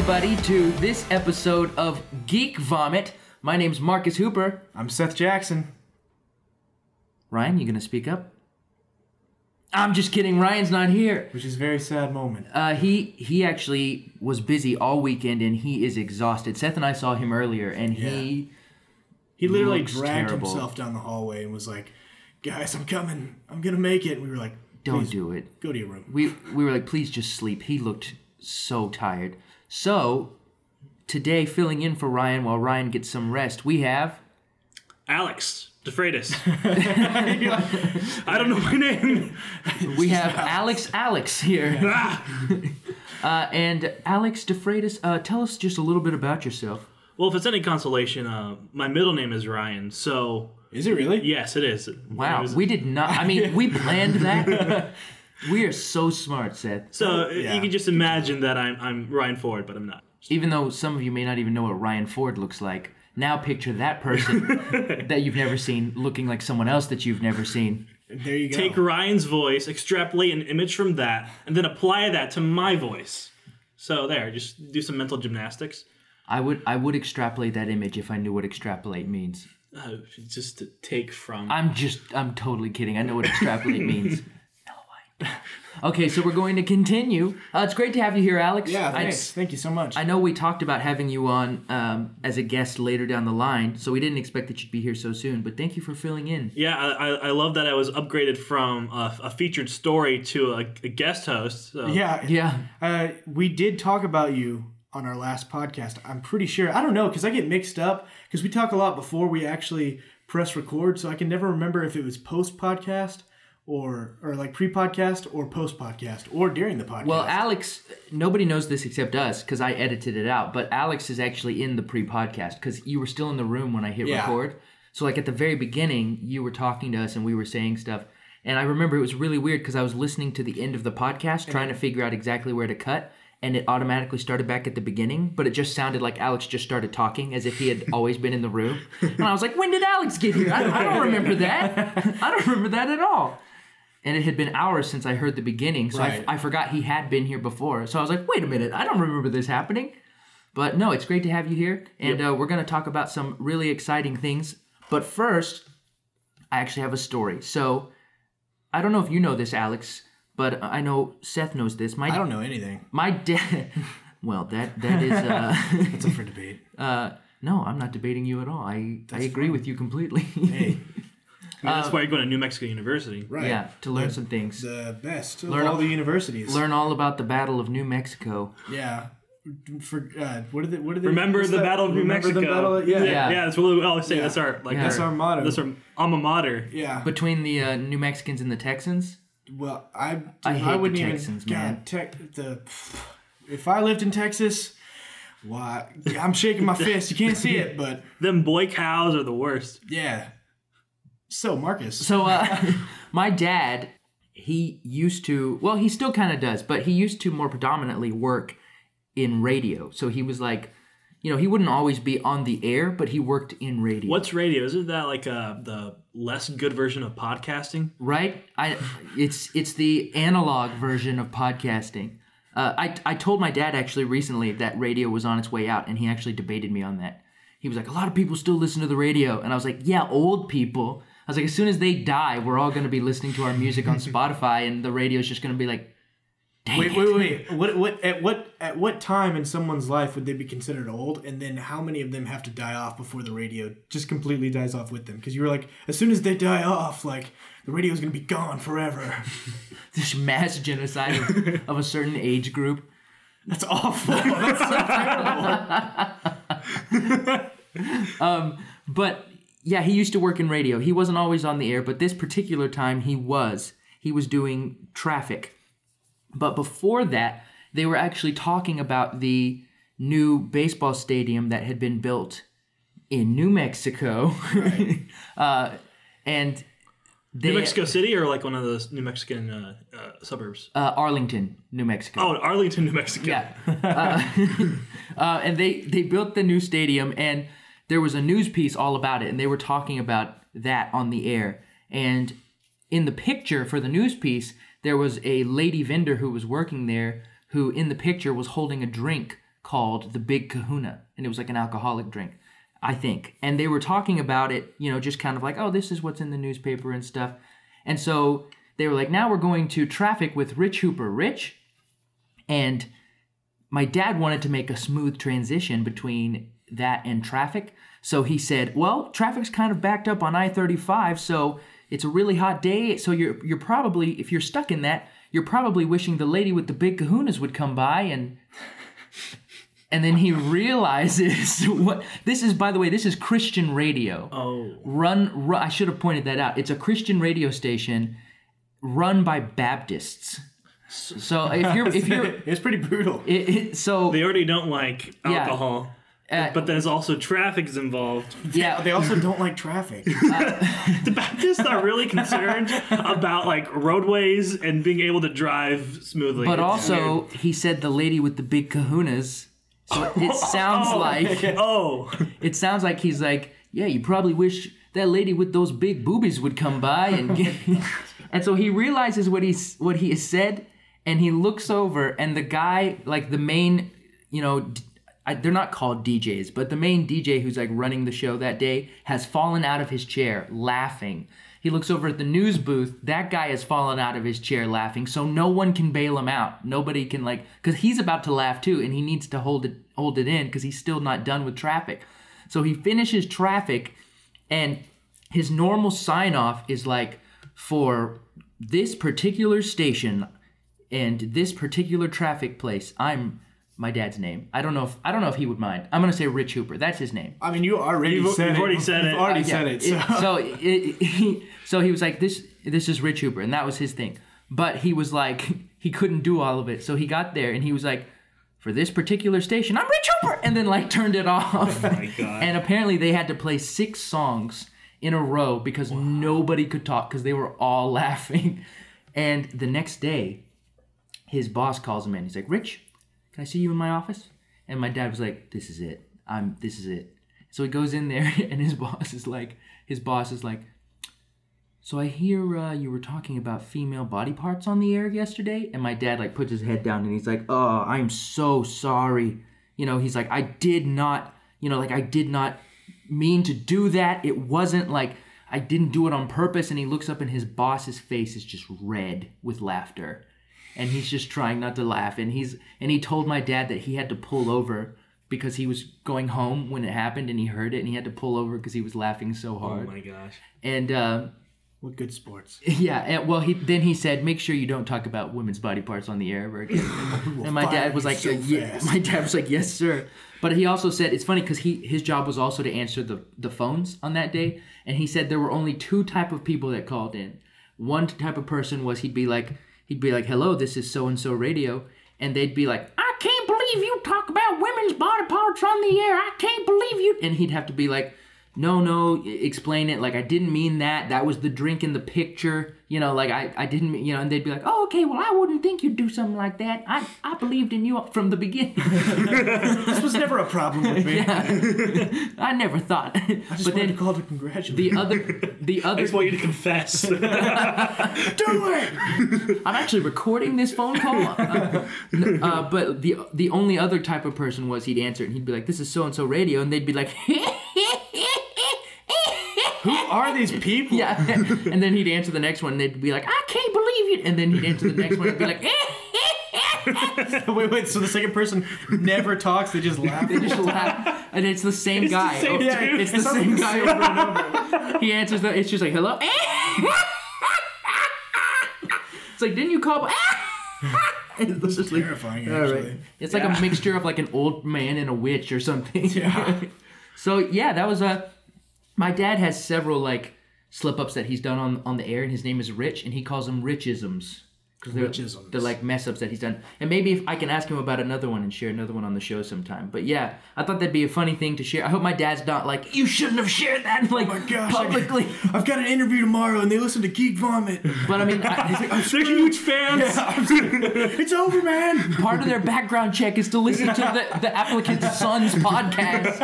everybody, to this episode of Geek Vomit. My name's Marcus Hooper. I'm Seth Jackson. Ryan, you gonna speak up? I'm just kidding. Ryan's not here. Which is a very sad moment. Uh, he he actually was busy all weekend and he is exhausted. Seth and I saw him earlier, and he He literally dragged terrible. himself down the hallway and was like, "Guys, I'm coming. I'm gonna make it." And we were like, don't do it. Go to your room." We we were like, please just sleep. He looked so tired. So today, filling in for Ryan while Ryan gets some rest, we have Alex DeFreitas. I don't know my name. we have Alex Alex here. uh, and Alex DeFreitas, uh, tell us just a little bit about yourself. Well, if it's any consolation, uh, my middle name is Ryan. So Is it really? yes, it is. Wow, It was- we did not. I mean, we planned that. we are so smart, Seth. so Yeah. you can just imagine that I'm I'm Ryan Ford, but I'm not. Even though some of you may not even know what Ryan Ford looks like, now picture that person that you've never seen looking like someone else that you've never seen. There you go. Take Ryan's voice, extrapolate an image from that, and then apply that to my voice. So there, just do some mental gymnastics. I would I would extrapolate that image if I knew what extrapolate means. Uh, just to take from. I'm just I'm totally kidding. I know what extrapolate means. No, I don't. Okay, so we're going to continue. Uh, it's great to have you here, Alex. yeah, I- thanks. Thank you so much. I know we talked about having you on um, as a guest later down the line, so we didn't expect that you'd be here so soon. But thank you for filling in. yeah, I, I I love that I was upgraded from a, a featured story to a, a guest host. So. yeah, Yeah, Uh, we did talk about you on our last podcast. I'm pretty sure. I don't know because I get mixed up because we talk a lot before we actually press record, so I can never remember if it was post podcast or or like pre podcast or post podcast or during the podcast. Well, Alex, nobody knows this except us because I edited it out. But Alex is actually in the pre-podcast because you were still in the room when I hit Yeah. record. So, like at the very beginning, you were talking to us and we were saying stuff. And I remember it was really weird because I was listening to the end of the podcast, trying to figure out exactly where to cut, and it automatically started back at the beginning. But it just sounded like Alex just started talking as if he had always been in the room. And I was like, "When did Alex get here? I, I don't remember that. I don't remember that at all." And it had been hours since I heard the beginning, so Right. I, I forgot he had been here before. So I was like, wait a minute, I don't remember this happening. But no, it's great to have you here, and uh, we're going to talk about some really exciting things. But first, I actually have a story. So I don't know if you know this, Alex, but I know Seth knows this. My I don't know anything. my dad. well, that that is. Uh, It's up for debate. uh, no, I'm not debating you at all. I I agree with you completely. Hey, mean, that's why you're going to New Mexico University. right? yeah, to learn some things. the best of Learn all all- the universities. Learn all about the Battle of New Mexico. Yeah. For uh, what did they? What did they? Remember the that? Battle of New Remember Mexico. The battle, yeah. yeah, Yeah. yeah, That's what we always say. Yeah. That's our like Yeah. That's our motto. That's our alma mater. yeah. between the uh, New Mexicans and the Texans. Well, I I hate the wouldn't Texans, even, man. God, tech, the if I lived in Texas, why I'm shaking my fist. You can't see it, but Them boy cows are the worst. yeah. So Marcus, So uh, my dad, he used to. Well, he still kind of does, but he used to more predominantly work in radio. So he was like, you know, he wouldn't always be on the air, but he worked in radio. What's radio? Isn't that like uh, the less good version of podcasting? right? I it's it's the analog version of podcasting. Uh, I I told my dad actually recently that radio was on its way out, and he actually debated me on that. He was like, "A lot of people still listen to the radio," and I was like, "Yeah, old people." I was like, "As soon as they die, we're all going to be listening to our music on Spotify, and the radio's just going to be like." Dang wait, it." wait, wait. What, what, at what, at what time in someone's life would they be considered old? And then how many of them have to die off before the radio just completely dies off with them? Because you were like, as soon as they die off, like the radio's gonna be gone forever. This mass genocide of, of a certain age group. That's awful. That's so terrible. Um, but yeah, he used to work in radio. He wasn't always on the air, but this particular time he was. He was doing traffic. But before that, they were actually talking about the new baseball stadium that had been built in New Mexico. uh, and they, New Mexico City or like one of those New Mexican uh, uh, suburbs? uh, Arlington, New Mexico. Oh, Arlington, New Mexico. Yeah. Uh, uh, and they, they built the new stadium, and there was a news piece all about it, and they were talking about that on the air. And in the picture for the news piece, there was a lady vendor who was working there who, in the picture, was holding a drink called the Big Kahuna, and it was like an alcoholic drink, I think. And they were talking about it, you know, just kind of like, oh, this is what's in the newspaper and stuff. And so they were like, now we're going to traffic with Rich Hooper. Rich, and my dad wanted to make a smooth transition between that and traffic. So he said, "Well, traffic's kind of backed up on I-35, so it's a really hot day, so you're you're probably if you're stuck in that, you're probably wishing the lady with the big kahunas would come by and and then he realizes what this is by the way, this is Christian radio. Oh. Run, run I should have pointed that out. It's a Christian radio station run by Baptists. So if you're if you're it's pretty brutal. it, it, so They already don't like Yeah. Alcohol. Uh, but there's also traffic is involved. yeah, They also don't like traffic. The Baptists are really concerned about like roadways and being able to drive smoothly. But It's also, he said the lady with the big kahunas. So it sounds like oh, it sounds like he's like, yeah, you probably wish that lady with those big boobies would come by and get. and so he realizes what he's what he has said, and he looks over, and the guy, like the main, you know. I, they're not called DJs, but the main DJ who's like running the show that day has fallen out of his chair laughing. He looks over at the news booth. That guy has fallen out of his chair laughing, so no one can bail him out. Nobody can like because he's about to laugh too, and he needs to hold it hold it in because he's still not done with traffic. So he finishes traffic, and his normal sign off is like for this particular station and this particular traffic place. I'm my dad's name. I don't know if I don't know if he would mind. I'm gonna say Rich Hooper. That's his name. I mean, you already You've- said you've it. already said You've it. already Yeah, said it. So. it- so it, he, so he was like this this is Rich Hooper and that was his thing. But he was like he couldn't do all of it. So he got there and he was like for this particular station, I'm Rich Hooper and then like turned it off. Oh my God. and apparently they had to play six songs in a row because nobody could talk because they were all laughing. And the next day, his boss calls him in. He's like, "Rich, can I see you in my office?" And my dad was like, "This is it. I'm. This is it." So he goes in there, and his boss is like, his boss is like, "So I hear uh, you were talking about female body parts on the air yesterday." And my dad like puts his head down, and he's like, "Oh, I'm so sorry." You know, he's like, "I did not. You know, like I did not mean to do that. It wasn't like." I didn't do it on purpose, and he looks up, and his boss's face is just red with laughter and he's just trying not to laugh and he's and he told my dad that he had to pull over because he was going home when it happened and he heard it and he had to pull over because he was laughing so hard. oh my gosh. and uh, What good sports. yeah and, well he then he said make sure you don't talk about women's body parts on the air ever again and my dad was like so yeah fast. my dad was like yes sir but he also said it's funny because he his job was also to answer the the phones on that day and he said there were only two type of people that called in one type of person was he'd be like he'd be like hello this is so and so radio. And they'd be like i can't believe you talk about women's body parts on the air. I can't believe you. And he'd have to be like no no explain it like i didn't mean that that was the drink in the picture you know like i, I didn't you know and they'd be like oh okay well i wouldn't think you'd do something like that i, I believed in you from the beginning This was never a problem with me. i never thought I just but wanted then to call to congratulate the other the other. I just want you to confess. Do it! I'm actually recording this phone call. Uh, uh, but the the only other type of person was he'd answer and he'd be like, "This is so and so radio," and they'd be like, Who are these people? "Yeah," and then he'd answer the next one and they'd be like, "I can't believe you," and then he'd answer the next one and be like, wait, wait. So the second person never talks. They just laugh. they just laugh, and it's the same It's the guy. same Oh, Yeah, dude. It's the same guy same- over and over. He answers the. It's just like, "Hello." It's like, didn't you call? it's just like, terrifying, right. actually. It's like a mixture of like an old man and a witch or something. Yeah. so yeah, that was a. My dad has several like slip ups that he's done on on the air, and his name is Rich, and he calls them Richisms. Because they're, they're like mess ups that he's done. And maybe if I can ask him about another one and share another one on the show sometime. But yeah, I thought that'd be a funny thing to share. I hope my dad's not like, you shouldn't have shared that oh like Oh my gosh! I- publicly. I've got an interview tomorrow, and they listen to Geek Vomit. But I mean, i'm They're huge fans. it's over, man. part of their background check is to listen to the, the applicant's son's podcast.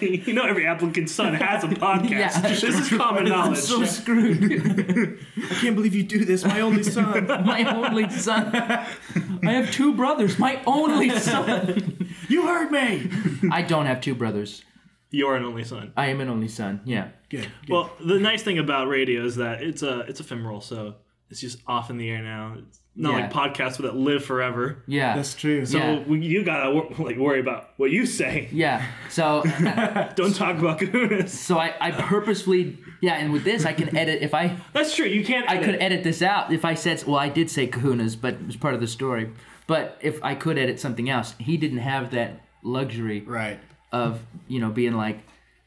you know, every applicant's son has a podcast. Yeah. This is common knowledge. so screwed. I can't believe you do this. My only son. My only son. I have two brothers. My only son. You heard me. I don't have two brothers. You're an only son. I am an only son. Yeah. Good. good. Well, the nice thing about radio is that it's a it's ephemeral, so it's just off in the air now. It's not Yeah. like podcasts that live forever. Yeah. that's true. So Yeah. we- you gotta wor- like worry about what you say. yeah. So Don't talk about kahunas. so I, I purposefully yeah, and with this I can edit if I That's true. You can't. I edit. could edit this out if I said well I did say kahunas, but it was part of the story. But if I could edit something else, he didn't have that luxury right. of you know being like,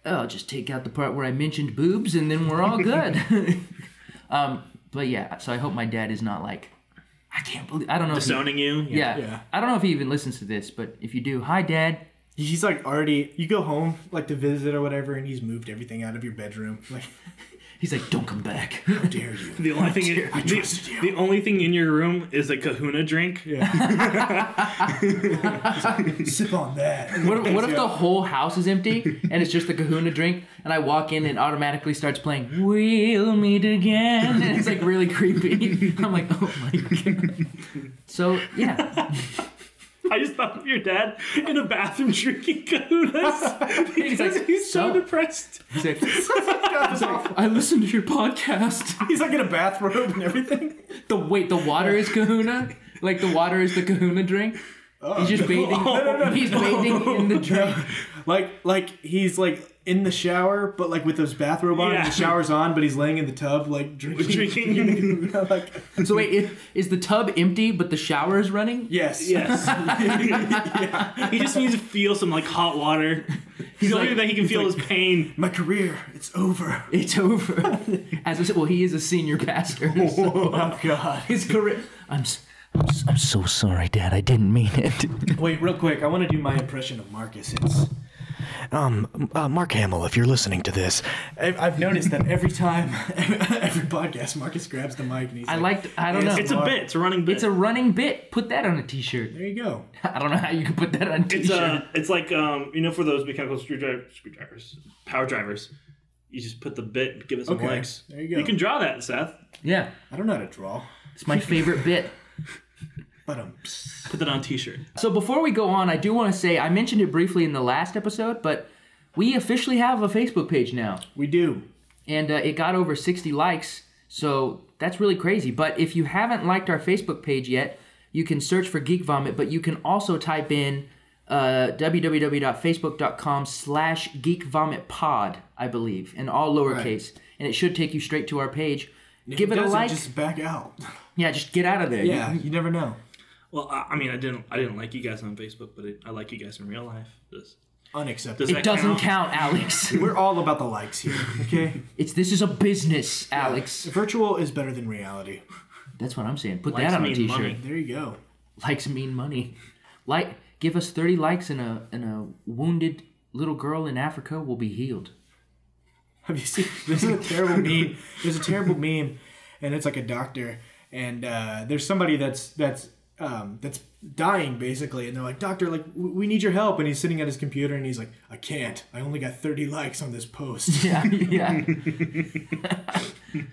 oh, I'll just take out the part where I mentioned boobs and then we're all good. um, but yeah, so I hope my dad is not like, I can't believe I don't know. If he, disowning you. yeah, Yeah. I don't know if he even listens to this, but if you do, hi dad. He's like already. You go home like to visit or whatever, and he's moved everything out of your bedroom. Like, He's like, don't come back. how dare you? The only thing, in, I the, the only thing in your room is a Kahuna drink. Yeah. Sip on that. What if, what if the whole house is empty and it's just the Kahuna drink, and I walk in and automatically starts playing "We'll Meet Again," and it's like really creepy. I'm like, oh my god. So yeah, I just thought of your dad in a bathroom drinking Kahunas because like, he's so "So?" depressed. He's like, I listened to your podcast. He's like in a bathrobe and everything. The wait, the water is Kahuna. Like the water is the Kahuna drink. he's just oh, bathing. No, no, He's bathing in the drink. Like, like he's like in the shower, but like with those bathrobe on, and Yeah. the shower's on, but he's laying in the tub, like drinking. Drinking. like, So wait, is, is the tub empty but the shower is running? yes. Yes. He just needs to feel some like hot water. He's like- only that he can feel his pain. My career, it's over. It's over. As I said, well, he is a senior pastor. so Oh God. his career. I'm. s- I'm, s- I'm so sorry, Dad. I didn't mean it. Wait, real quick. I want to do my impression of Marcus. It's um uh, Mark Hamill. If you're listening to this, I've, I've noticed that every time, every podcast, Marcus grabs the mic and he's I like, liked. I don't know. It's a bit. It's a running bit. It's a running bit. Put that on a T-shirt. "There you go." I don't know how you can put that on a It's T-shirt. uh, it's like um, you know, for those mechanical screwdriver, screwdrivers, power drivers. You just put the bit, give it some Okay, legs. there you go. You can draw that, Seth. yeah, I don't know how to draw, it's my favorite bit. but um, Put that on T-shirt. So before we go on, I do want to say I mentioned it briefly in the last episode, but we officially have a Facebook page now. we do. and uh, it got over 60 likes so that's really crazy but if you haven't liked our facebook page yet you can search for geek vomit but you can also type in uh, www.facebook.com slash geek vomit pod i believe in all lowercase and it should take you straight to our page give it a doesn't, like Just back out. yeah just get out of there Yeah, you never know. Well, I, I mean, I didn't, I didn't like you guys on Facebook, but it, I like you guys in real life. Does, Unacceptable. does it that doesn't count? count alex We're all about the likes here. Okay. it's this is a business alex Virtual is better than reality. that's what i'm saying put Likes that on a mean t-shirt money. There you go. likes mean money. Like, give us 30 likes and a and a wounded little girl in Africa will be healed. Have you seen? This is a terrible meme. There's a terrible meme, and it's like a doctor, and uh, there's somebody that's that's um, that's dying basically, and they're like, "Doctor, like w- we need your help," and he's sitting at his computer, and he's like, "I can't. I only got 30 likes on this post." Yeah, yeah.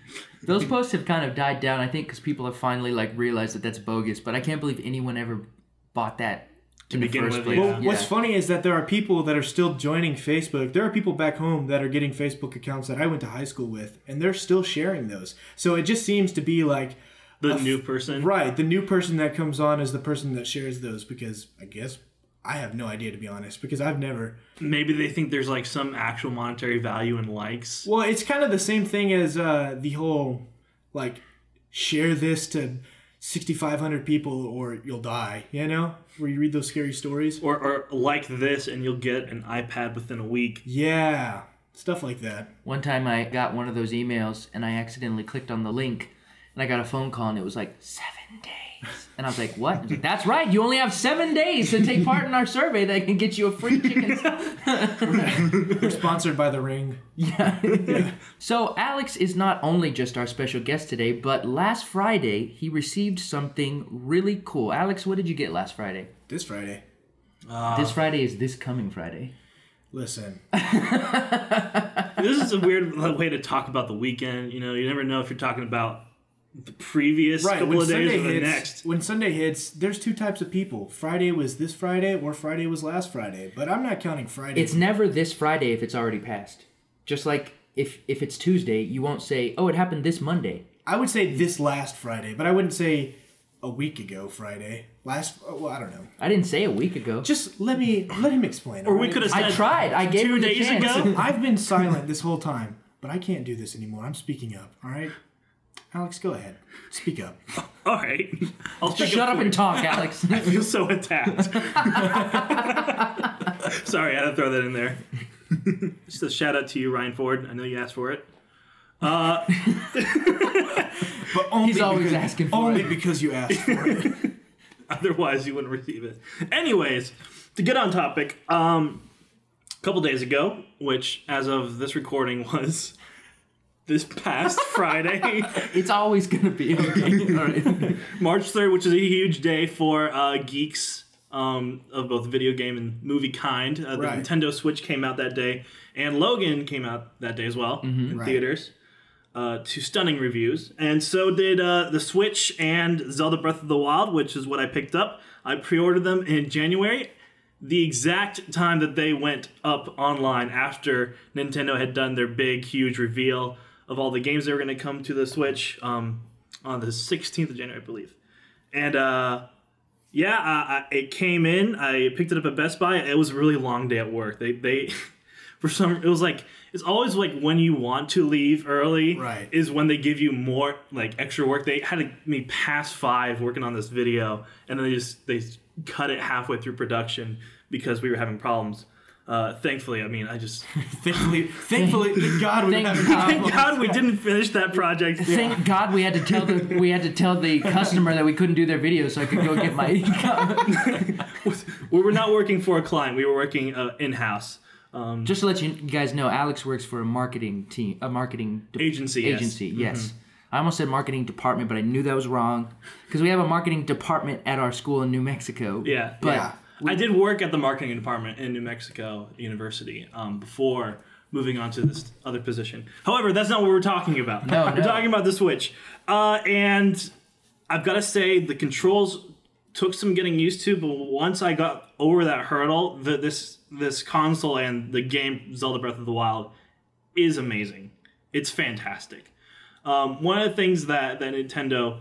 Those posts have kind of died down, I think, because people have finally like realized that that's bogus. But I can't believe anyone ever bought that to in begin the first with, place. yeah. Well, what's funny is that there are people that are still joining Facebook. There are people back home that are getting Facebook accounts that I went to high school with, and they're still sharing those. So it just seems to be like The new person. Right. The new person that comes on is the person that shares those because I guess I have no idea to be honest because I've never. Maybe they think there's like some actual monetary value in likes. Well, it's kind of the same thing as uh, the whole like share this to 6,500 people or you'll die. You know, where you read those scary stories. Or, or like this and you'll get an iPad within a week. Yeah, stuff like that. One time I got one of those emails and I accidentally clicked on the link and I got a phone call and it was like seven days. And I was like, what? I was like, That's right. You only have seven days to take part in our survey that can get you a free chicken. We're sponsored by the Ring. Yeah. So Alex is not only just our special guest today, but last Friday he received something really cool. Alex, what did you get last Friday? This Friday. Uh, this Friday is this coming Friday. Listen, This is a weird way to talk about the weekend. You know, you never know if you're talking about the previous Right. couple When of days Sunday or the hits, next. when Sunday hits, there's two types of people. Friday was this Friday, or Friday was last Friday. But I'm not counting Friday. It's never this Friday if it's already passed. Just like if if it's Tuesday, you won't say, "Oh, it happened this Monday." I would say this last Friday, but I wouldn't say a week ago Friday. Last, well, I don't know. I didn't say a week ago. Just let me let him explain. Or we could have said I tried. I gave two him the days chance. ago. I've been silent this whole time, but I can't do this anymore. I'm speaking up. All right, Alex, go ahead. Speak up. All right, I'll Just shut up for and talk, Alex. I feel so attacked. Sorry, I had to throw that in there. Just a shout out to you, Ryan Ford. I know you asked for it. But only He's always because, asking for only it. because you asked for it. Otherwise, you wouldn't receive it. Anyways, to get on topic, um, a couple days ago, which as of this recording was this past Friday, it's always gonna be okay. All right. March 3rd, which is a huge day for uh, geeks um, of both video game and movie kind. Uh, the Right. Nintendo Switch came out that day, and Logan came out that day as well in Right. theaters. Uh, to stunning reviews, and so did uh, the Switch and Zelda Breath of the Wild, which is what I picked up. I pre-ordered them in January, the exact time that they went up online after Nintendo had done their big, huge reveal of all the games that were going to come to the Switch um, on the 16th of January, I believe. And uh, yeah, I, I, it came in. I picked it up at Best Buy. It was a really long day at work. They they for some it was like it's always like when you want to leave early Right. is when they give you more like extra work. They had to me past five working on this video, and then they just they cut it halfway through production because we were having problems. Uh, thankfully, I mean, I just thankfully, thankfully, thank God we Thank have God. thank God we didn't finish that project. Thank God we had to tell the we had to tell the customer that we couldn't do their video, so I could go get my. Income. we were not working for a client. We were working uh, in house. Um, Just to let you guys know, Alex works for a marketing team, a marketing de- Agency, yes. Mm-hmm. Agency, yes. I almost said marketing department, but I knew that was wrong because we have a marketing department at our school in New Mexico. Yeah. but Yeah. I did work at the marketing department in New Mexico University um, before moving on to this other position. However, that's not what we're talking about. No, We're talking about the Switch. Uh, and I've got to say, the controls took some getting used to, but once I got over that hurdle, the, this this console and the game Zelda Breath of the Wild is amazing. It's fantastic. Um, one of the things that, that Nintendo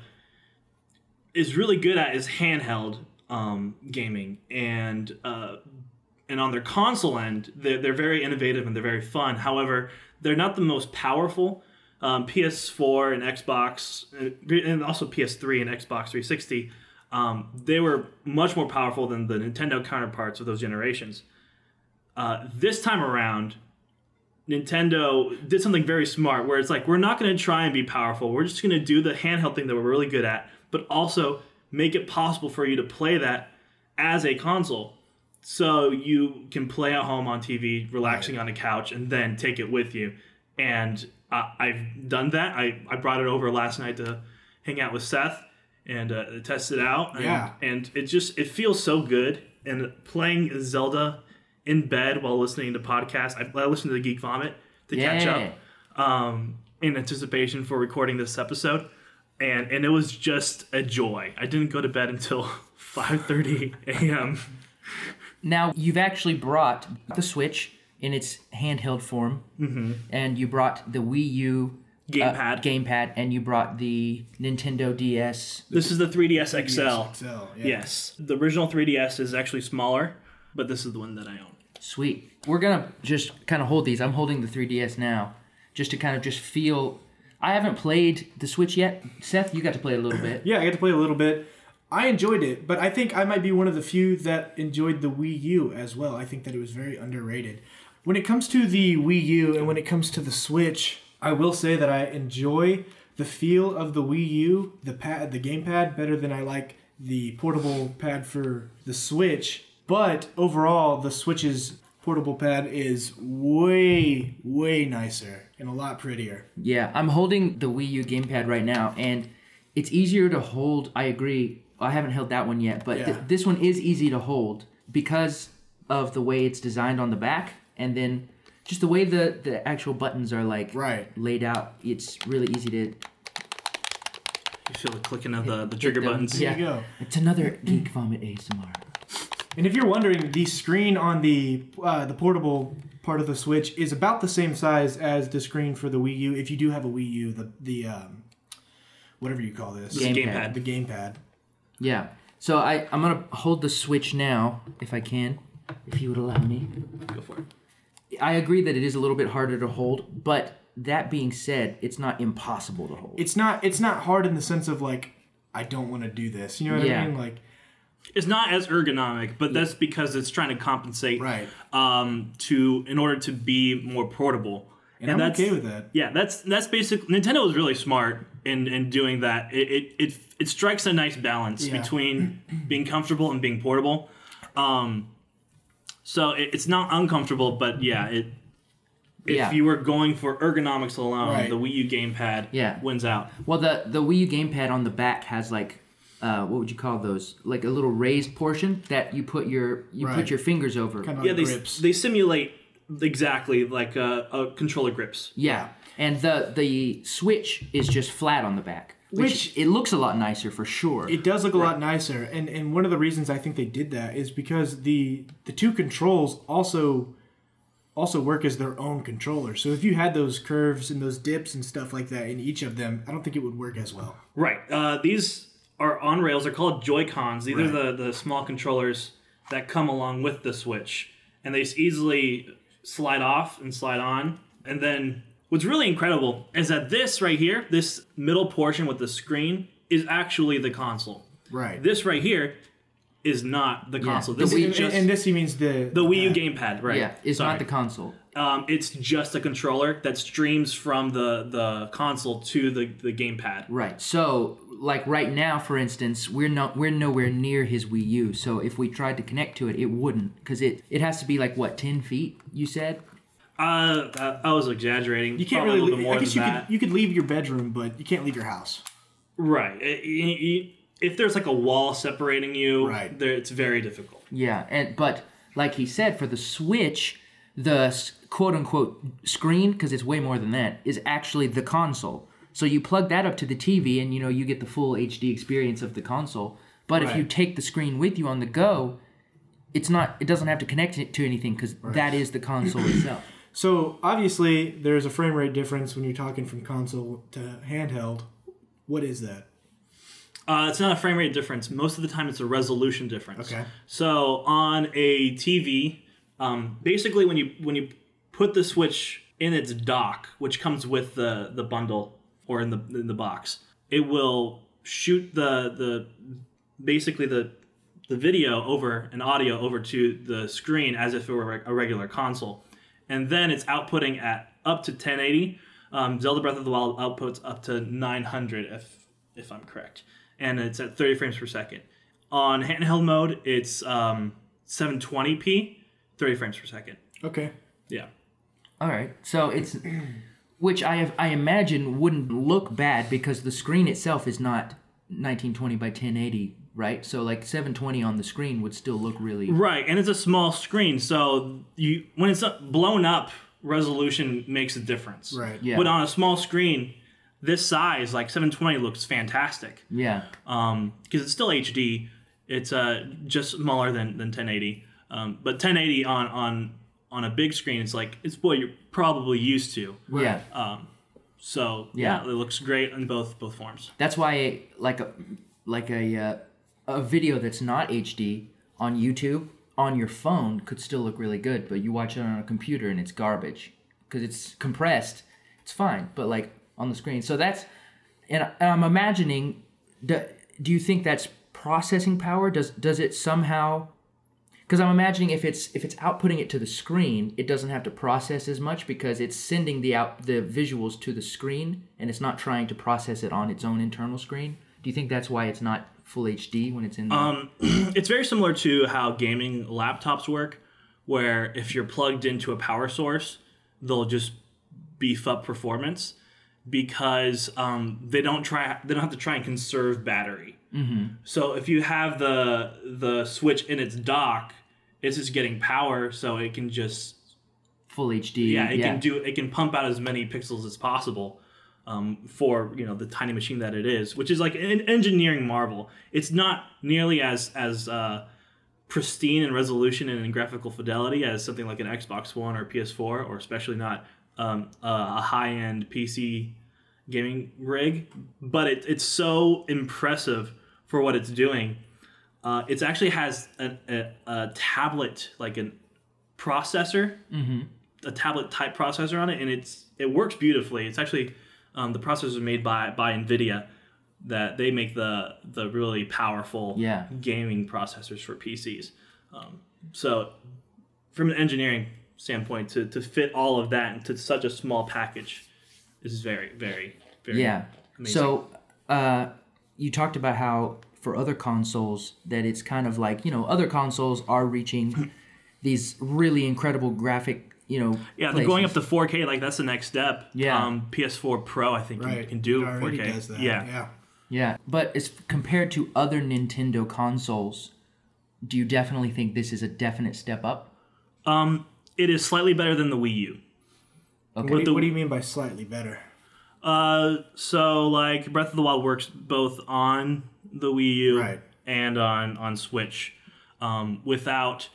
is really good at is handheld um, gaming, and uh, and on their console end, they're, they're very innovative and they're very fun. However, they're not the most powerful. Um, PS4 and Xbox, uh, and also PS3 and Xbox 360, um, they were much more powerful than the Nintendo counterparts of those generations. Uh, this time around, Nintendo did something very smart where it's like, we're not going to try and be powerful. We're just going to do the handheld thing that we're really good at, but also make it possible for you to play that as a console. So you can play at home on TV, relaxing on a couch, and then take it with you. And uh, I've done that. I, I brought it over last night to hang out with Seth and uh, test it out. And, Yeah. And it just, it feels so good. And playing Zelda in bed while listening to podcasts. I, I listened to the Geek Vomit to catch up um, in anticipation for recording this episode, and and it was just a joy. I didn't go to bed until 5:30 a.m. now you've actually brought the Switch in its handheld form, mm-hmm. and you brought the Wii U uh, Gamepad. gamepad, and you brought the Nintendo DS. This is the 3DS XL. XL, yeah. Yes, the original 3DS is actually smaller, but this is the one that I own. Sweet. We're gonna just kind of hold these. I'm holding the 3DS now, just to kind of just feel. I haven't played the Switch yet. Seth, you got to play a little bit. Yeah, I got to play a little bit. I enjoyed it, but I think I might be one of the few that enjoyed the Wii U as well. I think that it was very underrated. When it comes to the Wii U and when it comes to the Switch, I will say that I enjoy the feel of the Wii U, the pad, the gamepad better than I like the portable pad for the Switch. But overall, the Switch's portable pad is way way nicer and a lot prettier. Yeah, I'm holding the Wii U gamepad right now, and it's easier to hold. I agree. I haven't held that one yet, but th- this one is easy to hold because of the way it's designed on the back, and then just the way the the actual buttons are like Right. laid out. It's really easy to You feel the clicking of the, the trigger them. buttons. Yeah. There you go. It's another geek vomit ASMR. And if you're wondering, the screen on the uh, the portable part of the Switch is about the same size as the screen for the Wii U. If you do have a Wii U, the the um, whatever you call this, This is Gamepad. gamepad. the gamepad. Yeah. So I I'm gonna hold the switch now, if I can, if you would allow me. Go for it. I agree that it is a little bit harder to hold, but that being said, it's not impossible to hold. It's not it's not hard in the sense of like I don't want to do this. You know what Yeah. I mean? Like It's not as ergonomic, but that's because it's trying to compensate right. um, to in order to be more portable. And, I'm that's, okay with that. Yeah, that's that's basic. Nintendo was really smart in in doing that. It it it, it strikes a nice balance Yeah. between being comfortable and being portable. Um, so it, it's not uncomfortable, but yeah, it. If Yeah. you were going for ergonomics alone, Right. the Wii U gamepad Yeah. wins out. Well, the the Wii U gamepad on the back has like, uh, what would you call those? Like a little raised portion that you put your you Right. put your fingers over. Kind of Yeah, like they grips. they simulate exactly like a, a controller grips. Yeah, and the the switch is just flat on the back, which, Which- it looks a lot nicer for sure. It does look a lot nicer, and and one of the reasons I think they did that is because the the two controls also also work as their own controller. So if you had those curves and those dips and stuff like that in each of them, I don't think it would work as well. Right. Uh, these are on rails. They're called Joy Cons. These Right. are the, the small controllers that come along with the Switch, and they just easily slide off and slide on. And then what's really incredible is that this right here, this middle portion with the screen, is actually the console. Right. This right here is not the console. the This Wii- is just and this he means the the Wii U gamepad. Right. yeah, it's Sorry. not the console. Um, it's just a controller that streams from the the console to the the gamepad. Right. So, like right now, for instance, we're not we're nowhere near his Wii U. So if we tried to connect to it, it wouldn't because it it has to be like what ten feet. You said. Uh, I- I was exaggerating. you can't Probably really. a bit more I guess than you that. could you could leave your bedroom, but you can't leave your house. Right. It- y- y- if there's like a wall separating you, Right. there, it's very difficult. Yeah, and but like he said, for the Switch, the quote unquote screen, because it's way more than that, is actually the console. So you plug that up to the TV, and you know you get the full HD experience of the console. But if you take the screen with you on the go, it's not. It doesn't have to connect it to anything because that is the console itself. So obviously there's a frame rate difference when you're talking from console to handheld. What is that? Uh, it's not a frame rate difference. Most of the time, it's a resolution difference. Okay. So on a TV, um, basically when you when you put the Switch in its dock, which comes with the the bundle or in the in the box, it will shoot the the basically the the video over and audio over to the screen as if it were a regular console, and then it's outputting at up to 1080. Um, Zelda Breath of the Wild outputs up to 900 if if I'm correct, and it's at 30 frames per second. On handheld mode, it's um, 720p, 30 frames per second. Okay. Yeah. All right, so it's which I I imagine wouldn't look bad because the screen itself is not 1920 by 1080, right? So like 720 on the screen would still look really Right, and it's a small screen, so you when it's blown up, resolution makes a difference. Right. Yeah. But on a small screen, this size, like 720, looks fantastic. yeah. Um, because it's still HD. It's uh just smaller than than 1080. Um, but 1080 on on on a big screen, it's like it's what you're probably used to. Yeah. Um, So Yeah. yeah, it looks great in both both forms. That's why like a like a uh, a video that's not HD on YouTube on your phone could still look really good, but you watch it on a computer and it's garbage because it's compressed. It's fine, but like on the screen. So that's and, I- and I'm imagining. Do, do you think that's processing power? Does does it somehow? Because I'm imagining if it's if it's outputting it to the screen, it doesn't have to process as much because it's sending the out the visuals to the screen and it's not trying to process it on its own internal screen. Do you think that's why it's not full HD when it's in? The, Um, it's very similar to how gaming laptops work, where if you're plugged into a power source, they'll just beef up performance because um, they don't try they don't have to try and conserve battery. Mm-hmm. So if you have the the switch in its dock, it's just getting power, so it can just full HD. yeah it can do it can pump out as many pixels as possible. um, for you know the tiny machine that it is, which is like an engineering marvel. It's not nearly as as uh, pristine in resolution and in graphical fidelity as something like an Xbox One or PS4, or especially not um, a high end PC gaming rig. But it, it's so impressive for what it's doing. Uh, it actually has a, a, a tablet like an processor, a tablet type processor on it, and it's it works beautifully. It's actually um, the processor is made by by Nvidia that they make the the really powerful Yeah. gaming processors for PCs. Um, so from an engineering standpoint, to, to fit all of that into such a small package is very very very Yeah. amazing. So, uh, you talked about how for other consoles that it's kind of like you know other consoles are reaching these really incredible graphic you know yeah, they're going up to 4K. Like that's the next step. Yeah. Um, PS4 Pro, I think, can, Right. can do It already 4K. does that. Yeah. Yeah. yeah, but as compared to other Nintendo consoles, do you definitely think this is a definite step up? Um, it is slightly better than the Wii U. Okay. What, do, the- what do you mean by slightly better? Uh, so like Breath of the Wild works both on the Wii U Right. and on on Switch, um, without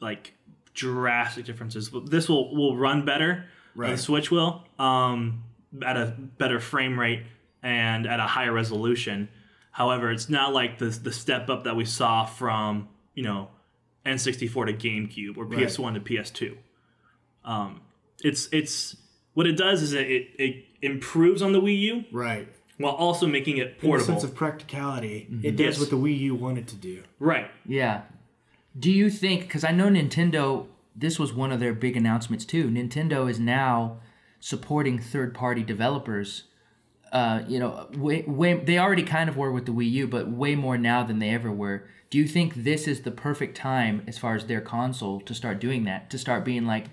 like drastic differences. But This will will run better. Right. The Switch will um, at a better frame rate and at a higher resolution. However, it's not like the the step up that we saw from you know N64 to GameCube or PS1 to PS2. Um, it's it's what it does is it, it, it improves on the Wii U Right. While also making it In the portable. sense of practicality, it does Yes. what the Wii U wanted to do. right. Yeah. Do you think, because I know Nintendo, this was one of their big announcements too. Nintendo is now supporting third party developers. Uh, you know, way, way, they already kind of were with the Wii U, but way more now than they ever were. Do you think this is the perfect time, as far as their console, to start doing that? To start being like,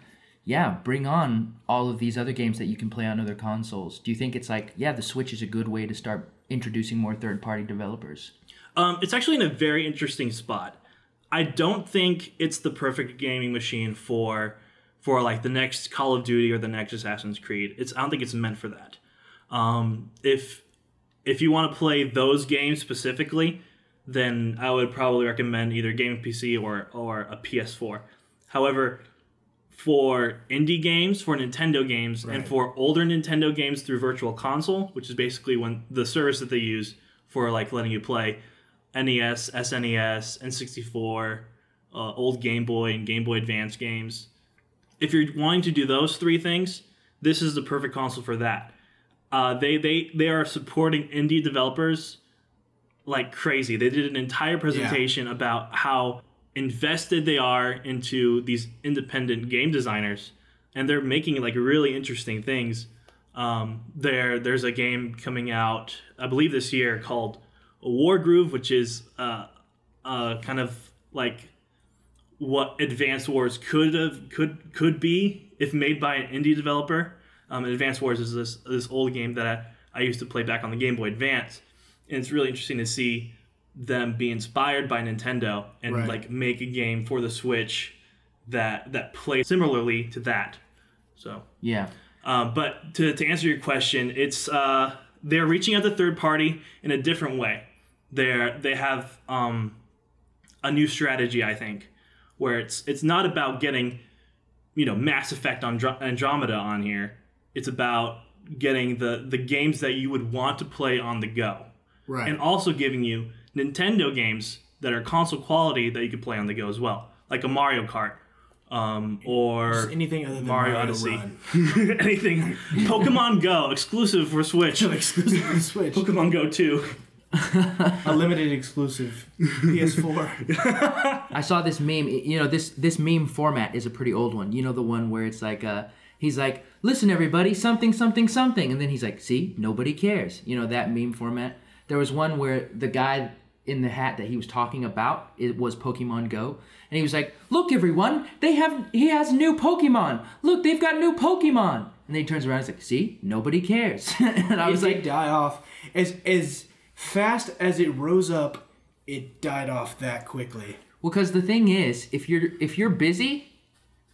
yeah, bring on all of these other games that you can play on other consoles. Do you think it's like, yeah, the Switch is a good way to start introducing more third party developers? Um, it's actually in a very interesting spot. I don't think it's the perfect gaming machine for for like the next Call of Duty or the next Assassin's Creed. It's I don't think it's meant for that. Um, if if you want to play those games specifically, then I would probably recommend either gaming PC or or a PS4. However, for indie games, for Nintendo games, and for older Nintendo games through Virtual Console, which is basically when the service that they use for like letting you play NES, SNES, N64, uh, old Game Boy and Game Boy Advance games. If you're wanting to do those three things, this is the perfect console for that. Uh, they they they are supporting indie developers like crazy. They did an entire presentation about how invested they are into these independent game designers, and they're making like really interesting things. Um, there, there's a game coming out, I believe this year, called Wargroove, which is uh, uh, kind of like what Advanced Wars could have could could be if made by an indie developer. Um, Advanced Wars is this this old game that I, I used to play back on the Game Boy Advance, and it's really interesting to see them be inspired by Nintendo and Right. like make a game for the Switch that that plays similarly to that. So Yeah. um, but to, to answer your question, it's uh, they're reaching out to third party in a different way. They're they have um, a new strategy, I think, where it's it's not about getting you know Mass Effect on Andromeda on here. It's about getting the the games that you would want to play on the go, Right. and also giving you Nintendo games that are console quality that you could play on the go as well, like a Mario Kart. Um, or Just anything other than Mario Mario, Odyssey. Run. anything. Pokemon Go exclusive for Switch. exclusive for Switch. Pokemon Go 2. A limited exclusive PS4. I saw this meme. You know, this this meme format is a pretty old one. You know, the one where it's like, uh, he's like, "Listen, everybody, something, something, something," and then he's like, "See, nobody cares." You know that meme format. There was one where the guy in the hat that he was talking about it was Pokemon Go, and he was like, "Look, everyone, they have he has new Pokemon. Look, they've got new Pokemon." And then he turns around, and he's like, "See, nobody cares." and I it was like, die off as as fast as it rose up. It died off that quickly. Well, because the thing is, if you're if you're busy,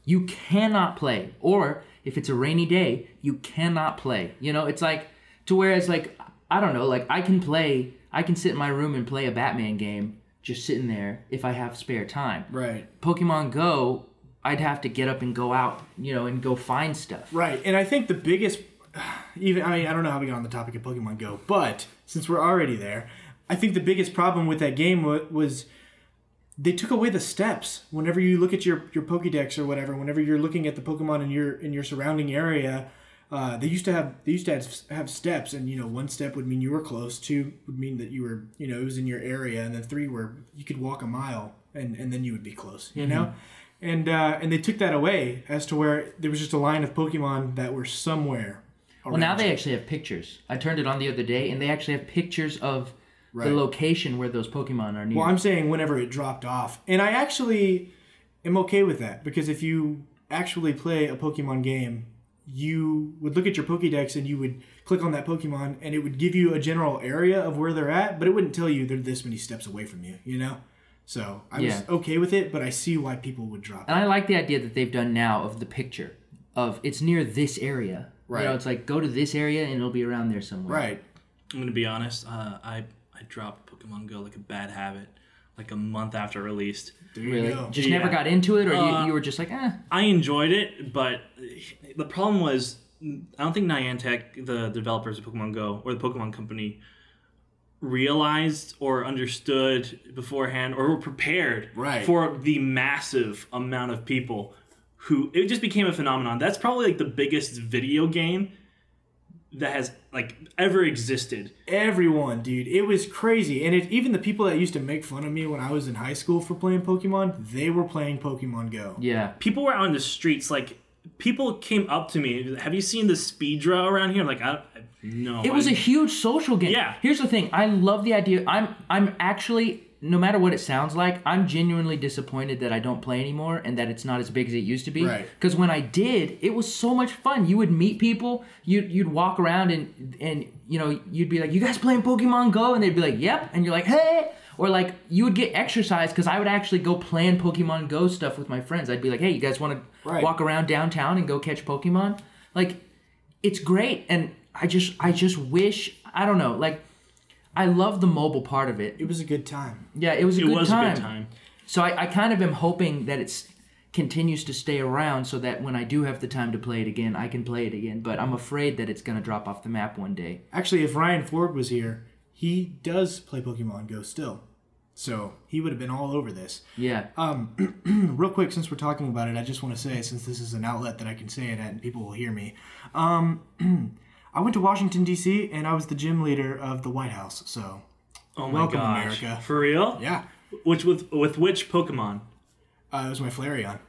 you cannot play. Or if it's a rainy day, you cannot play. You know, it's like to whereas like I don't know, like I can play, I can sit in my room and play a Batman game just sitting there if I have spare time. Right. Pokemon Go, I'd have to get up and go out, you know, and go find stuff. Right. And I think the biggest, even, I mean, I don't know how we got on the topic of Pokemon Go, but since we're already there, I think the biggest problem with that game wa- was they took away the steps. Whenever you look at your, your Pokédex or whatever, whenever you're looking at the Pokemon in your in your surrounding area, uh, they used to have they used to have, have steps, and you know one step would mean you were close, two would mean that you were you know it was in your area, and then three were you could walk a mile, and and then you would be close, you know, and uh, and they took that away as to where there was just a line of Pokemon that were somewhere. Well, now they actually have pictures. I turned it on the other day, and they actually have pictures of Right. the location where those Pokemon are near. Well, I'm saying whenever it dropped off. And I actually am okay with that because if you actually play a Pokemon game, you would look at your Pokédex and you would click on that Pokemon and it would give you a general area of where they're at, but it wouldn't tell you they're this many steps away from you, you know? So I was okay with it, but I see why people would drop it. And I like the idea that they've done now of the picture of it's near this area. Right. You know, it's like go to this area and it'll be around there somewhere. Right. I'm gonna be honest. Uh, I I dropped Pokemon Go like a bad habit, like a month after released. Really? go. Just Yeah. never got into it, or Uh, you, you were just like, eh. I enjoyed it, but the problem was I don't think Niantic, the developers of Pokemon Go or the Pokemon Company, realized or understood beforehand or were prepared Right. for the massive amount of people who it just became a phenomenon. That's probably like the biggest video game that has like ever existed. Everyone, dude, it was crazy, and it, even the people that used to make fun of me when I was in high school for playing Pokemon, they were playing Pokemon Go. Yeah. people were out in the streets like people came up to me have you seen the speedra around here I'm like i, I no It was a a huge social game. Yeah. Here's the thing. I love the idea. I'm I'm actually no matter what it sounds like, I'm genuinely disappointed that I don't play anymore and that it's not as big as it used to be. Right. Because when I did, it was so much fun. You would meet people, you'd you'd walk around and and you know, you'd be like, You guys playing Pokemon Go? And they'd be like, Yep. And you're like, Hey or like you would get exercise because I would actually go plan Pokemon Go stuff with my friends. I'd be like, "Hey, you guys want to walk around downtown and go catch Pokemon?" Like, it's great and i just i just wish i don't know like i love the mobile part of it It was a good time. yeah it was a, good time. it good, was time. a good time so I, I kind of am hoping that it's continues to stay around so that when i do have the time to play it again i can play it again but i'm afraid that it's going to drop off the map one day Actually, if Ryan Ford was here, he does play Pokemon Go still. So he would have been all over this. yeah Real quick, since we're talking about it, I just want to say, since this is an outlet that I can say it at and people will hear me, um, I went to Washington, D.C., and I was the gym leader of the White House. So, oh my Welcome, gosh America. for real yeah, which with with which pokemon uh, it was my Flareon.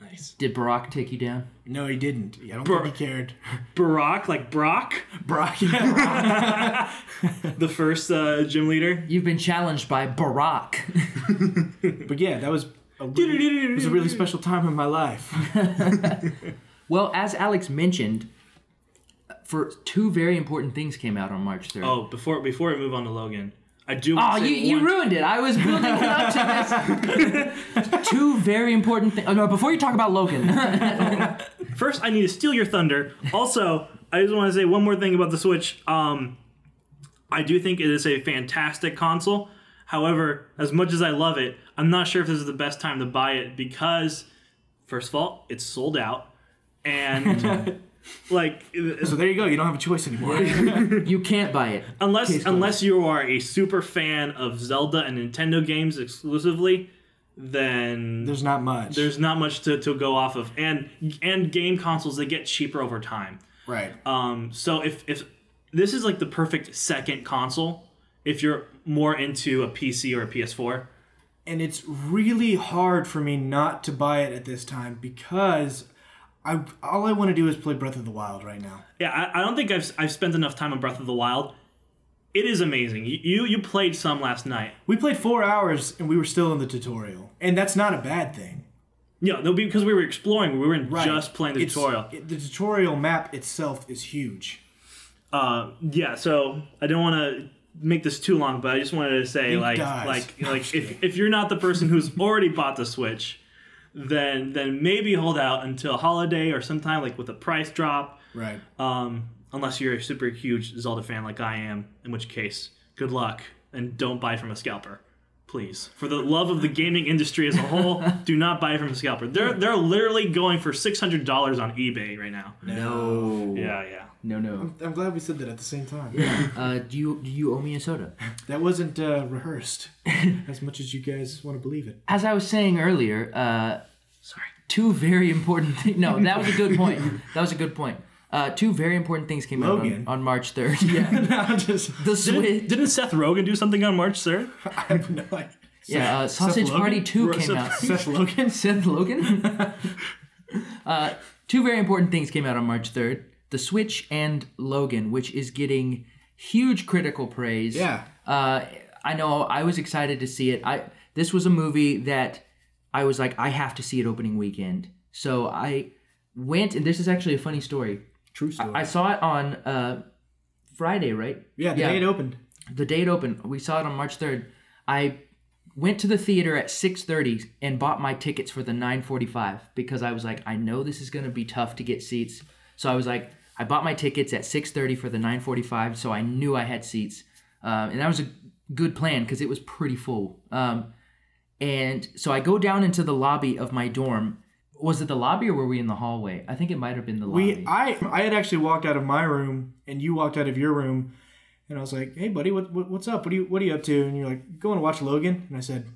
nice did barack take you down No, he didn't. I don't Bro- think he cared. Barack like Brock Brock, yeah. the first uh, gym leader you've been challenged by barack but yeah, that was a really, it was a really special time in my life. well as alex mentioned for two very important things came out on march 3rd oh before before we move on to logan i do Oh, want to you, you ruined it. I was building it up to this. Two very important things. Oh, no, before you talk about Logan. First, I need to steal your thunder. Also, I just want to say one more thing about the Switch. Um, I do think it is a fantastic console. However, as much as I love it, I'm not sure if this is the best time to buy it because, first of all, it's sold out, and like So there you go. You don't have a choice anymore. you can't buy it. unless Case closed. unless you are a super fan of Zelda and Nintendo games exclusively, then There's not much. there's not much to, to go off of. And and game consoles they get cheaper over time. right. Um, so if if this is like the perfect second console, if you're more into a PC or a PS4, and it's really hard for me not to buy it at this time because I all I want to do is play Breath of the Wild right now. yeah, I, I don't think I've I've spent enough time on Breath of the Wild. It is amazing. You you, you played some last night. We played four hours and we were still in the tutorial, and that's not a bad thing. Yeah, no, because we were exploring. We weren't just playing the It's- tutorial. it- the tutorial map itself is huge. Uh, yeah. So I don't want to make this too long, but I just wanted to say like dies. like like if if you're not the person who's already bought the Switch, then then maybe hold out until holiday or sometime like with a price drop. Right. Um, unless you're a super huge Zelda fan like I am, in which case, good luck and don't buy from a scalper. Please, for the love of the gaming industry as a whole, do not buy from a scalper. They're they're literally going for six hundred dollars on eBay right now. No. Yeah, yeah. No, no. I'm glad we said that at the same time. Uh, do you do you owe me a soda? That wasn't uh, rehearsed as much as you guys want to believe it. As I was saying earlier, uh, Sorry. two very important things. No, that was a good point. That was a good point. Uh, two very important things came Logan. out on, on March 3rd. Yeah. no, just The Didn't, Switch. didn't Seth Rogen do something on March third? I have no idea. Yeah, uh, Seth Sausage Logan? Party 2 Ro- came Seth- out. Seth Logan. Seth Logan? uh, two very important things came out on March 3rd The Switch and Logan, which is getting huge critical praise. Yeah. Uh, I know I was excited to see it. I This was a movie that I was like, I have to see it opening weekend. So I went, and this is actually a funny story. True story. I saw it on uh, Friday, right? yeah, the day it opened. the day it opened we saw it on march 3rd i went to the theater at 6.30 and bought my tickets for the 9.45 because i was like i know this is going to be tough to get seats so i was like i bought my tickets at 6.30 for the 9.45 so i knew i had seats um, and that was a good plan because it was pretty full um, and so i go down into the lobby of my dorm was it the lobby or were we in the hallway i think it might have been the lobby We, I, I had actually walked out of my room, and you walked out of your room, and I was like, "Hey, buddy, what, what what's up? What are you what are you up to?" And you're like, "Going to watch Logan," and I said, "I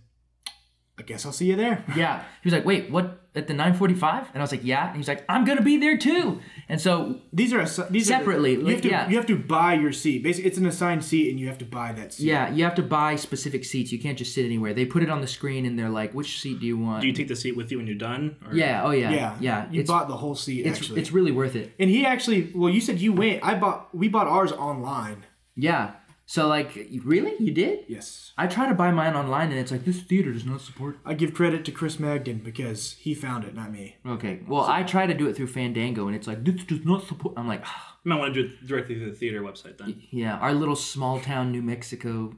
guess I'll see you there." Yeah. He was like, wait, what? At the 945? And I was like, yeah. And he's like, I'm going to be there too. And so, These are assi- these Separately, Are, you have to yeah. you have to buy your seat. Basically, it's an assigned seat, and you have to buy that seat. yeah, you have to buy specific seats. You can't just sit anywhere. They put it on the screen and they're like, which seat do you want? Do you take the seat with you when you're done? Or? yeah. Oh, yeah. yeah, Yeah. You it's, bought the whole seat it's, actually. it's really worth it. and he actually, well, you said you went. I bought. We bought ours online. Yeah. So, like, really? You did? Yes. I try to buy mine online and it's like, this theater does not support. I give credit to Chris Magden because he found it, not me. Okay. Well, I try to do it through Fandango and it's like, this does not support. I'm like. You might want to do it directly through the theater website then. yeah, our little small town New Mexico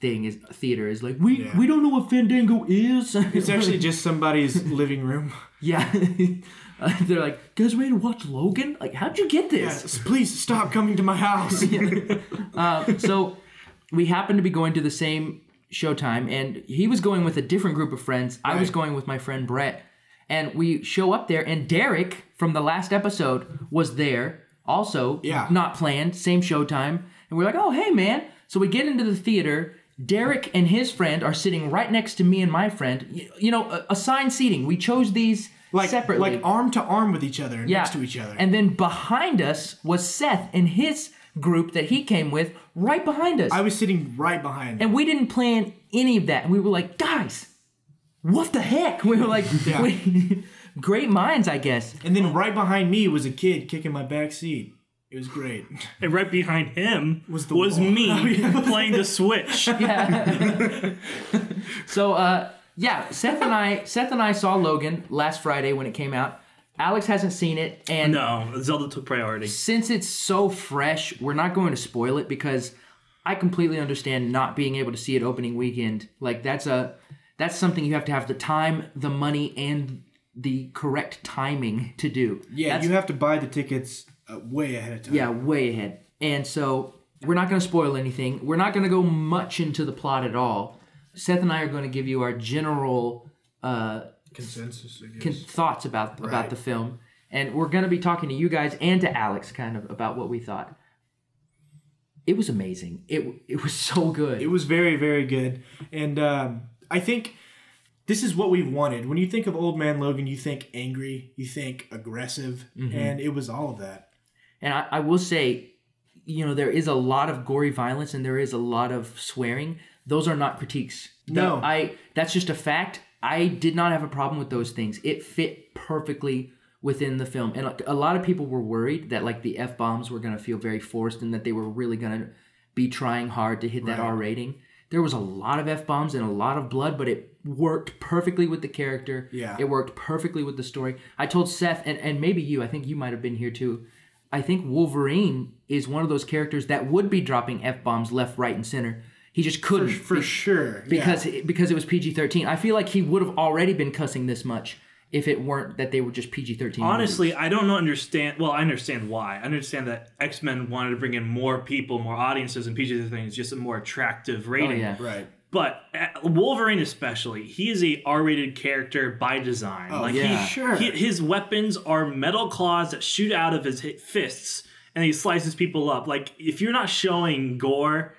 thing is theater is like we Yeah. we don't know what Fandango is. It's actually just somebody's living room. Yeah. Uh, they're like, guys ready to watch Logan? Like, how'd you get this? Yes, please stop coming to my house. Uh, so we happened to be going to the same showtime, and he was going with a different group of friends. I was Right. going with my friend Brett. And we show up there, and Derek from the last episode was there also. Yeah. Not planned, same showtime. And we're like, oh, hey, man. So we get into the theater. Derek and his friend are sitting right next to me and my friend. You, you know, a- assigned seating. We chose these like separately. like arm to arm with each other, next to each other. And then behind us was Seth and his group that he came with right behind us. I was sitting right behind. and we didn't plan any of that. And we were like, guys, what the heck? We were like, Yeah. we- great minds, I guess. And then right behind me was a kid kicking my back seat. It was great. And right behind him Was was, the wall. me Oh, yeah. playing the Switch. Yeah. So, uh, yeah, Seth and I, Seth and I saw Logan last Friday when it came out. Alex hasn't seen it, and No, Zelda took priority. since it's so fresh, we're not going to spoil it because I completely understand not being able to see it opening weekend. Like that's a that's something you have to have the time, the money, and the correct timing to do. Yeah, That's- you have to buy the tickets uh, way ahead of time. yeah, way ahead. And so we're not going to spoil anything. We're not going to go much into the plot at all. Seth and I are going to give you our general uh, Consensus, con- thoughts about about the film, and we're going to be talking to you guys and to Alex kind of about what we thought. It was amazing. It it was so good. It was very, very good. And um, I think this is what we've wanted. When you think of Old Man Logan, you think angry, you think aggressive, Mm-hmm. and it was all of that. And I, I will say, you know, there is a lot of gory violence and there is a lot of swearing. Those are not critiques. No. I that's just a fact. I did not have a problem with those things. It fit perfectly within the film. And a lot of people were worried that like the F bombs were going to feel very forced and that they were really going to be trying hard to hit that Right. R rating. There was a lot of F bombs and a lot of blood, but it worked perfectly with the character. Yeah. It worked perfectly with the story. I told Seth, and, and maybe you, I think you might have been here too. I think Wolverine is one of those characters that would be dropping F bombs left, right, and center. He just couldn't for be- sure. because yeah. because it was PG thirteen. I feel like he would have already been cussing this much if it weren't that they were just PG thirteen. Honestly, I don't understand. Well, I understand why. I understand that X Men wanted to bring in more people, more audiences, and PG thirteen is just a more attractive rating. oh rating. yeah, right. But uh, Wolverine, especially, he is a R-rated character by design. like yeah. he, Sure. he, his weapons are metal claws that shoot out of his fists, and he slices people up. Like if you're not showing gore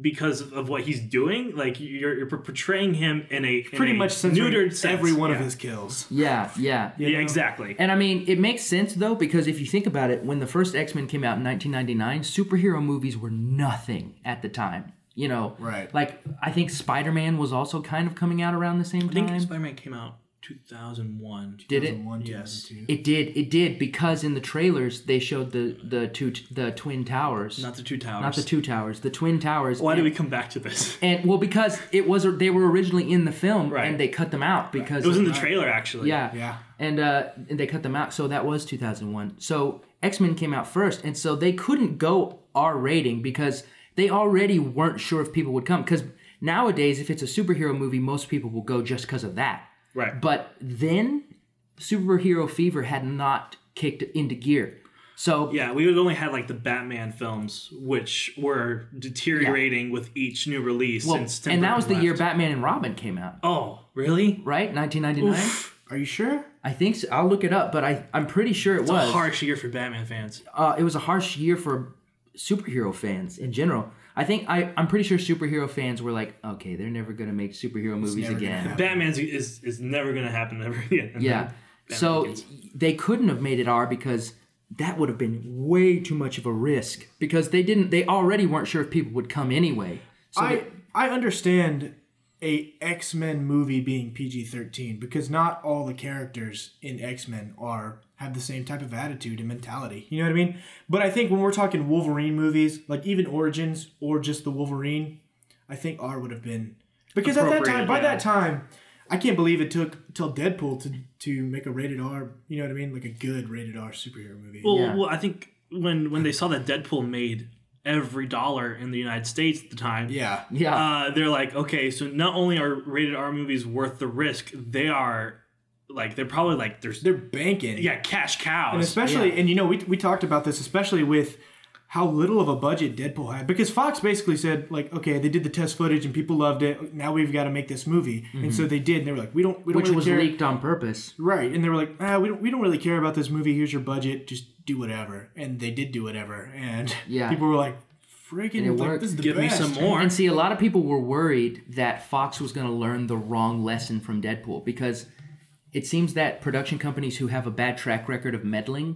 because of, of what he's doing, like you're, you're portraying him in a in Pretty a much neutered sense. every one of his kills. yeah, yeah. you Yeah, know? exactly. And I mean, it makes sense though because if you think about it, when the first X Men came out in 1999, superhero movies were nothing at the time. You know, Right. Like I think Spider Man was also kind of coming out around the same I think time. Spider Man came out 2001. Did it? 2001, Yes. It did. It did because in the trailers they showed the the two the twin towers, Not the two towers. not the two towers, the twin towers. Why and, do we come back to this? And well, because it was they were originally in the film Right. and they cut them out because It was in the trailer, actually. Yeah. Yeah. And uh and they cut them out. So that was 2001. So X-Men came out first and so they couldn't go R rating because they already weren't sure if people would come cuz nowadays if it's a superhero movie most people will go just cuz of that. Right. But then superhero fever had not kicked into gear. So Yeah, we had only had like the Batman films, which were deteriorating with each new release. well, since Tim and that was the Burton year. Batman and Robin came out, Oh, really? right? 1999. Are you sure? I think so. I'll look it up, but I I'm pretty sure it It's a was. harsh year for Batman fans. uh, it was a harsh year for superhero fans in general. I think I I'm pretty sure superhero fans were like, okay, they're never gonna make superhero movies again. happen. Batman's is is never gonna happen ever again. And Yeah. So begins. they couldn't have made it R because that would have been way too much of a risk because they didn't they already weren't sure if people would come anyway. So I they- I understand a X Men movie being PG thirteen because not all the characters in X Men are have the same type of attitude and mentality. You know what I mean? But I think when we're talking Wolverine movies, like even Origins or just the Wolverine, I think R would have been because at that time, Appropriate, by yeah. that time, I can't believe it took till Deadpool to to make a rated R. You know what I mean? Like a good rated R superhero movie. Well, Yeah. well, I think when when they saw that Deadpool made every dollar in the United States at the time, yeah. yeah. uh, they're like, okay, so not only are rated R movies worth the risk, they are like they're probably like there's They're banking. yeah cash cows. And especially, Yeah. and you know, we, we talked about this, especially with how little of a budget Deadpool had. Because Fox basically said, like, okay, they did the test footage and people loved it. Now we've got to make this movie. And so they did. And they were like, we don't, we don't which really was care. leaked on purpose. Right. And they were like, ah, we don't, we don't really care about this movie. Here's your budget. Just do whatever. And they did do whatever. And Yeah. people were like, And freaking, it like, this is the Give me some more. And see, a lot of people were worried that Fox was going to learn the wrong lesson from Deadpool because it seems that production companies who have a bad track record of meddling,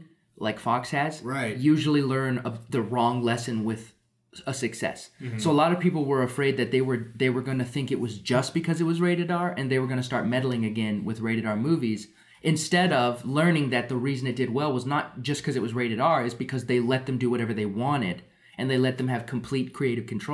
like Fox has, Right. usually learn of the wrong lesson with a success. Mm-hmm. So a lot of people were afraid that they were they were going to think it was just because it was rated R and they were going to start meddling again with rated R movies instead of learning that the reason it did well was not just because it was rated R is because they let them do whatever they wanted and they let them have complete creative control.